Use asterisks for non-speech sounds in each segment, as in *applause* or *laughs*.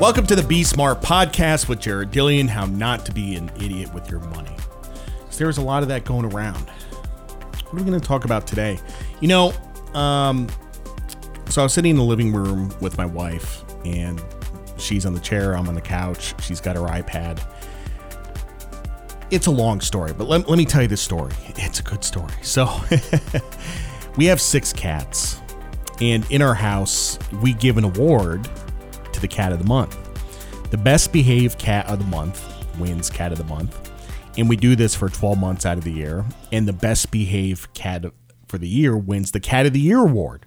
Welcome to the Be Smart podcast with Jared Dillian How Not to Be an Idiot with Your Money. There's a lot of that going around. What are we going to talk about today? You know, um, so I was sitting in the living room with my wife, and she's on the chair, I'm on the couch, she's got her iPad. It's a long story, but let, let me tell you this story. It's a good story. So, *laughs* we have six cats, and in our house, we give an award to the cat of the month. The best behaved cat of the month wins cat of the month. And we do this for 12 months out of the year. And the best behaved cat for the year wins the cat of the year award.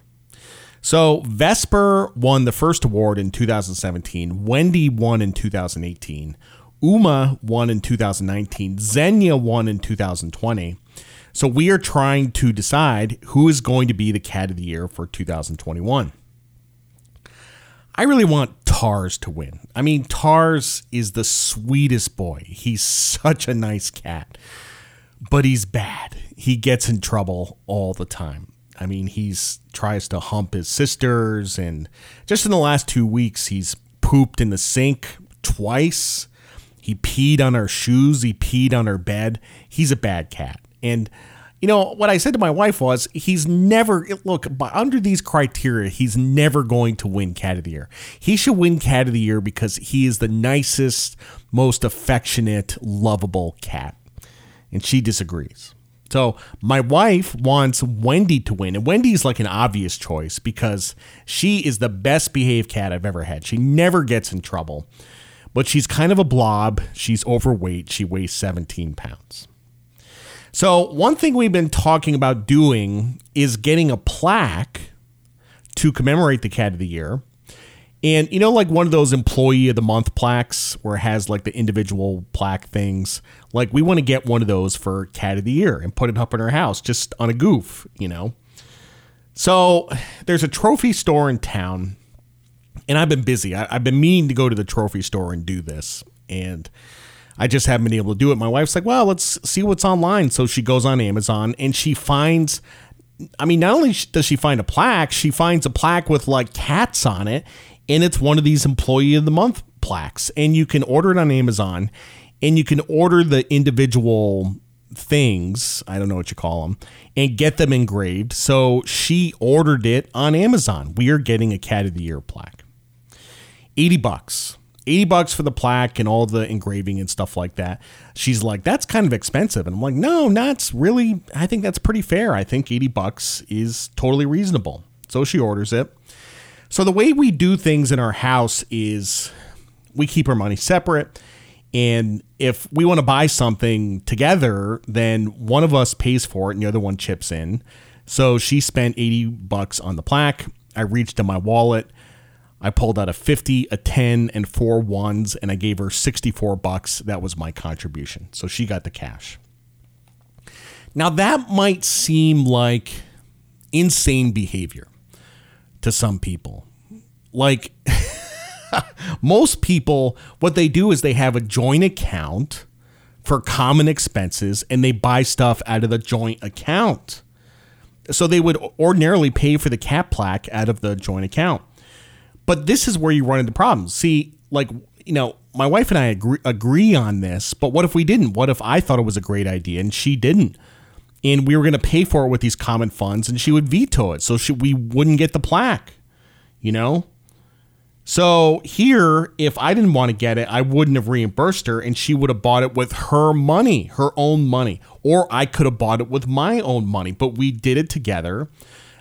So Vesper won the first award in 2017. Wendy won in 2018. Uma won in 2019. Xenia won in 2020. So we are trying to decide who is going to be the cat of the year for 2021. I really want Tars to win. I mean, Tars is the sweetest boy. He's such a nice cat, but he's bad. He gets in trouble all the time. I mean, he's tries to hump his sisters, and just in the last two weeks, he's pooped in the sink twice. He peed on our shoes. He peed on our bed. He's a bad cat, and you know, what I said to my wife was, he's never, look, under these criteria, he's never going to win Cat of the Year. He should win Cat of the Year because he is the nicest, most affectionate, lovable cat. And she disagrees. So my wife wants Wendy to win. And Wendy's like an obvious choice because she is the best behaved cat I've ever had. She never gets in trouble, but she's kind of a blob. She's overweight. She weighs 17 pounds. So, one thing we've been talking about doing is getting a plaque to commemorate the cat of the year. And you know, like one of those employee of the month plaques where it has like the individual plaque things. Like we want to get one of those for cat of the year and put it up in our house just on a goof, you know. So there's a trophy store in town, and I've been busy. I, have been meaning to go to the trophy store and do this, and I just haven't been able to do it. My wife's like, well, let's see what's online. So she goes on Amazon and she finds, I mean, not only does she find a plaque, she finds a plaque with like cats on it. And it's one of these employee of the month plaques. And you can order it on Amazon and you can order the individual things, I don't know what you call them, and get them engraved. So she ordered it on Amazon. We are getting a cat of the year plaque. 80 bucks. 80 bucks for the plaque and all the engraving and stuff like that. She's like, that's kind of expensive. And I'm like, no, that's really, I think that's pretty fair. I think 80 bucks is totally reasonable. So she orders it. So the way we do things in our house is we keep our money separate. And if we want to buy something together, then one of us pays for it and the other one chips in. So she spent 80 bucks on the plaque. I reached in my wallet I pulled out a 50, a 10, and four ones, and I gave her 64 bucks. That was my contribution. So she got the cash. Now, that might seem like insane behavior to some people. Like, *laughs* most people, what they do is they have a joint account for common expenses and they buy stuff out of the joint account. So they would ordinarily pay for the cat plaque out of the joint account. But this is where you run into problems. See, like, you know, my wife and I agree, agree on this, but what if we didn't? What if I thought it was a great idea and she didn't? And we were going to pay for it with these common funds and she would veto it. So she, we wouldn't get the plaque, you know? So here, if I didn't want to get it, I wouldn't have reimbursed her and she would have bought it with her money, her own money. Or I could have bought it with my own money, but we did it together.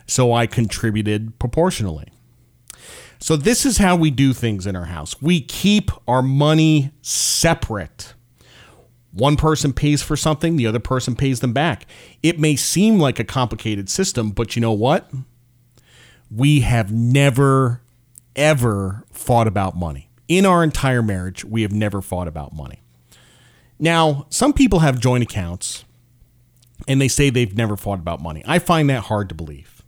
So I contributed proportionally. So this is how we do things in our house. We keep our money separate. One person pays for something, the other person pays them back. It may seem like a complicated system, but you know what? We have never, ever fought about money. In our entire marriage, we have never fought about money. Now, some people have joint accounts and they say they've never fought about money. I find that hard to believe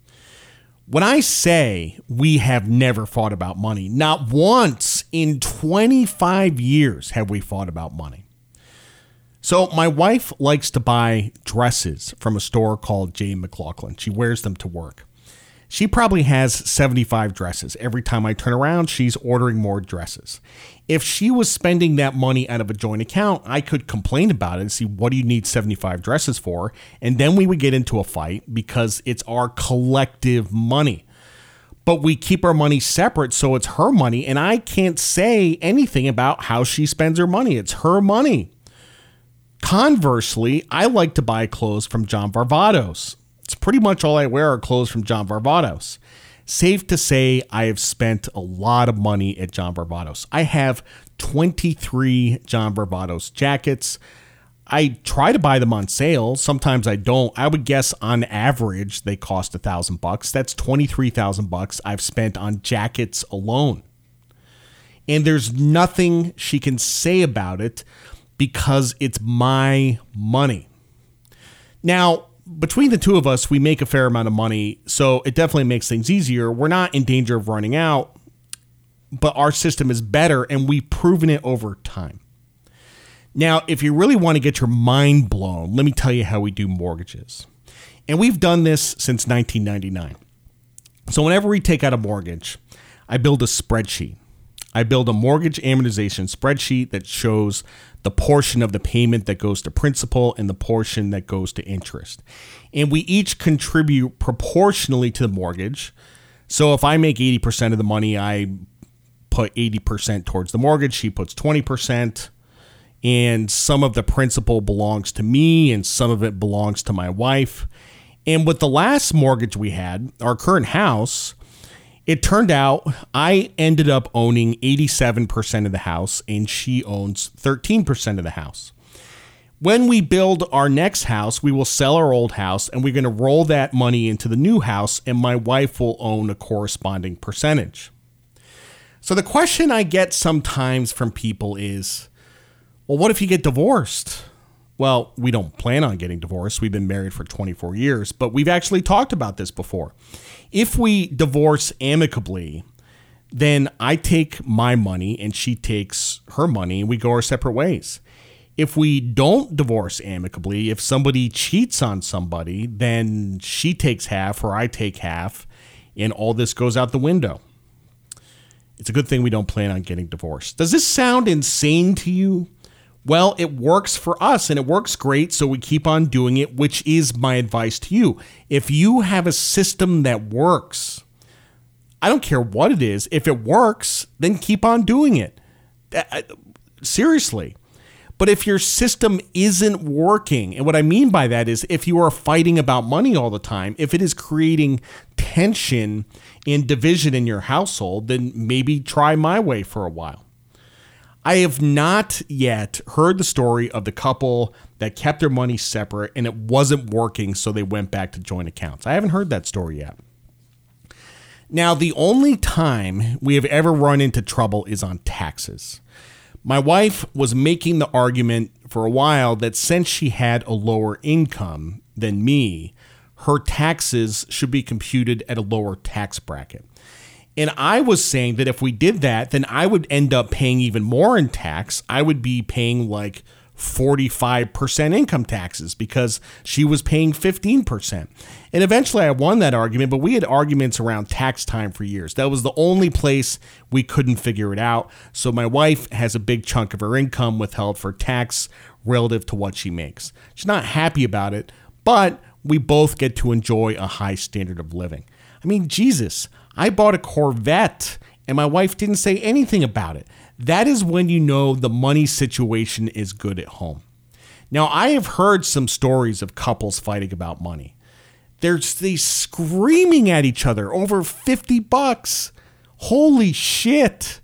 when I say we have never fought about money, not once in 25 years have we fought about money. So, my wife likes to buy dresses from a store called J. McLaughlin. She wears them to work. She probably has 75 dresses. Every time I turn around, she's ordering more dresses. If she was spending that money out of a joint account, I could complain about it and see what do you need 75 dresses for? And then we would get into a fight because it's our collective money. But we keep our money separate, so it's her money, and I can't say anything about how she spends her money. It's her money. Conversely, I like to buy clothes from John Varvatos. Pretty much all I wear are clothes from John Varvatos. Safe to say, I have spent a lot of money at John Varvatos. I have 23 John Varvatos jackets. I try to buy them on sale. Sometimes I don't. I would guess on average they cost a thousand bucks. That's twenty three thousand bucks I've spent on jackets alone. And there's nothing she can say about it because it's my money. Now, between the two of us, we make a fair amount of money, so it definitely makes things easier. We're not in danger of running out, but our system is better and we've proven it over time. Now, if you really want to get your mind blown, let me tell you how we do mortgages. And we've done this since 1999. So, whenever we take out a mortgage, I build a spreadsheet. I build a mortgage amortization spreadsheet that shows the portion of the payment that goes to principal and the portion that goes to interest. And we each contribute proportionally to the mortgage. So if I make 80% of the money, I put 80% towards the mortgage, she puts 20%, and some of the principal belongs to me and some of it belongs to my wife. And with the last mortgage we had, our current house, it turned out I ended up owning 87% of the house and she owns 13% of the house. When we build our next house, we will sell our old house and we're going to roll that money into the new house, and my wife will own a corresponding percentage. So, the question I get sometimes from people is well, what if you get divorced? Well, we don't plan on getting divorced. We've been married for 24 years, but we've actually talked about this before. If we divorce amicably, then I take my money and she takes her money and we go our separate ways. If we don't divorce amicably, if somebody cheats on somebody, then she takes half or I take half and all this goes out the window. It's a good thing we don't plan on getting divorced. Does this sound insane to you? Well, it works for us and it works great, so we keep on doing it, which is my advice to you. If you have a system that works, I don't care what it is, if it works, then keep on doing it. Uh, seriously. But if your system isn't working, and what I mean by that is if you are fighting about money all the time, if it is creating tension and division in your household, then maybe try my way for a while. I have not yet heard the story of the couple that kept their money separate and it wasn't working, so they went back to joint accounts. I haven't heard that story yet. Now, the only time we have ever run into trouble is on taxes. My wife was making the argument for a while that since she had a lower income than me, her taxes should be computed at a lower tax bracket. And I was saying that if we did that, then I would end up paying even more in tax. I would be paying like 45% income taxes because she was paying 15%. And eventually I won that argument, but we had arguments around tax time for years. That was the only place we couldn't figure it out. So my wife has a big chunk of her income withheld for tax relative to what she makes. She's not happy about it, but we both get to enjoy a high standard of living. I mean, Jesus, I bought a Corvette and my wife didn't say anything about it. That is when you know the money situation is good at home. Now, I have heard some stories of couples fighting about money. They're they screaming at each other over 50 bucks. Holy shit.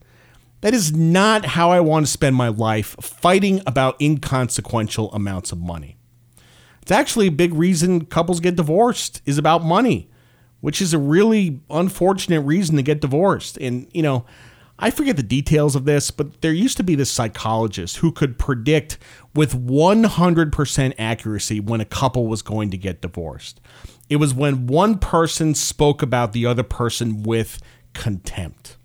That is not how I want to spend my life fighting about inconsequential amounts of money. It's actually a big reason couples get divorced is about money which is a really unfortunate reason to get divorced. And, you know, I forget the details of this, but there used to be this psychologist who could predict with 100% accuracy when a couple was going to get divorced. It was when one person spoke about the other person with contempt.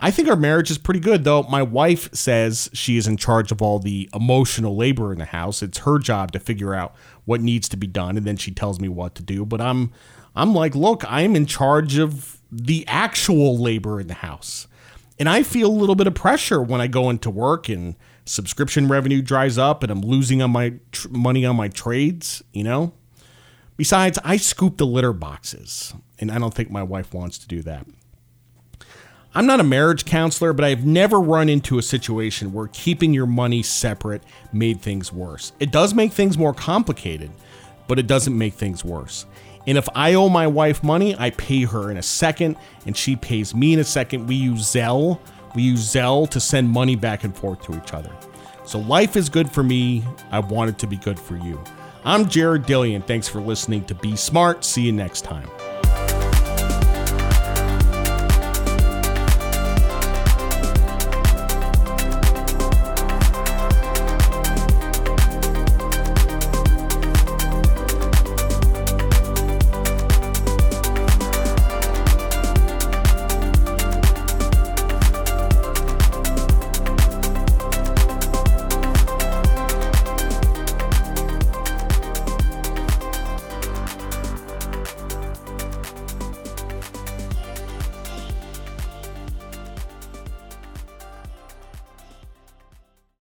I think our marriage is pretty good, though. My wife says she is in charge of all the emotional labor in the house. It's her job to figure out what needs to be done and then she tells me what to do, but I'm I'm like, "Look, I'm in charge of the actual labor in the house." And I feel a little bit of pressure when I go into work and subscription revenue dries up and I'm losing on my tr- money on my trades, you know? Besides, I scoop the litter boxes, and I don't think my wife wants to do that. I'm not a marriage counselor, but I've never run into a situation where keeping your money separate made things worse. It does make things more complicated, but it doesn't make things worse. And if I owe my wife money, I pay her in a second, and she pays me in a second. We use Zelle. We use Zelle to send money back and forth to each other. So life is good for me. I want it to be good for you. I'm Jared Dillian. Thanks for listening to Be Smart. See you next time.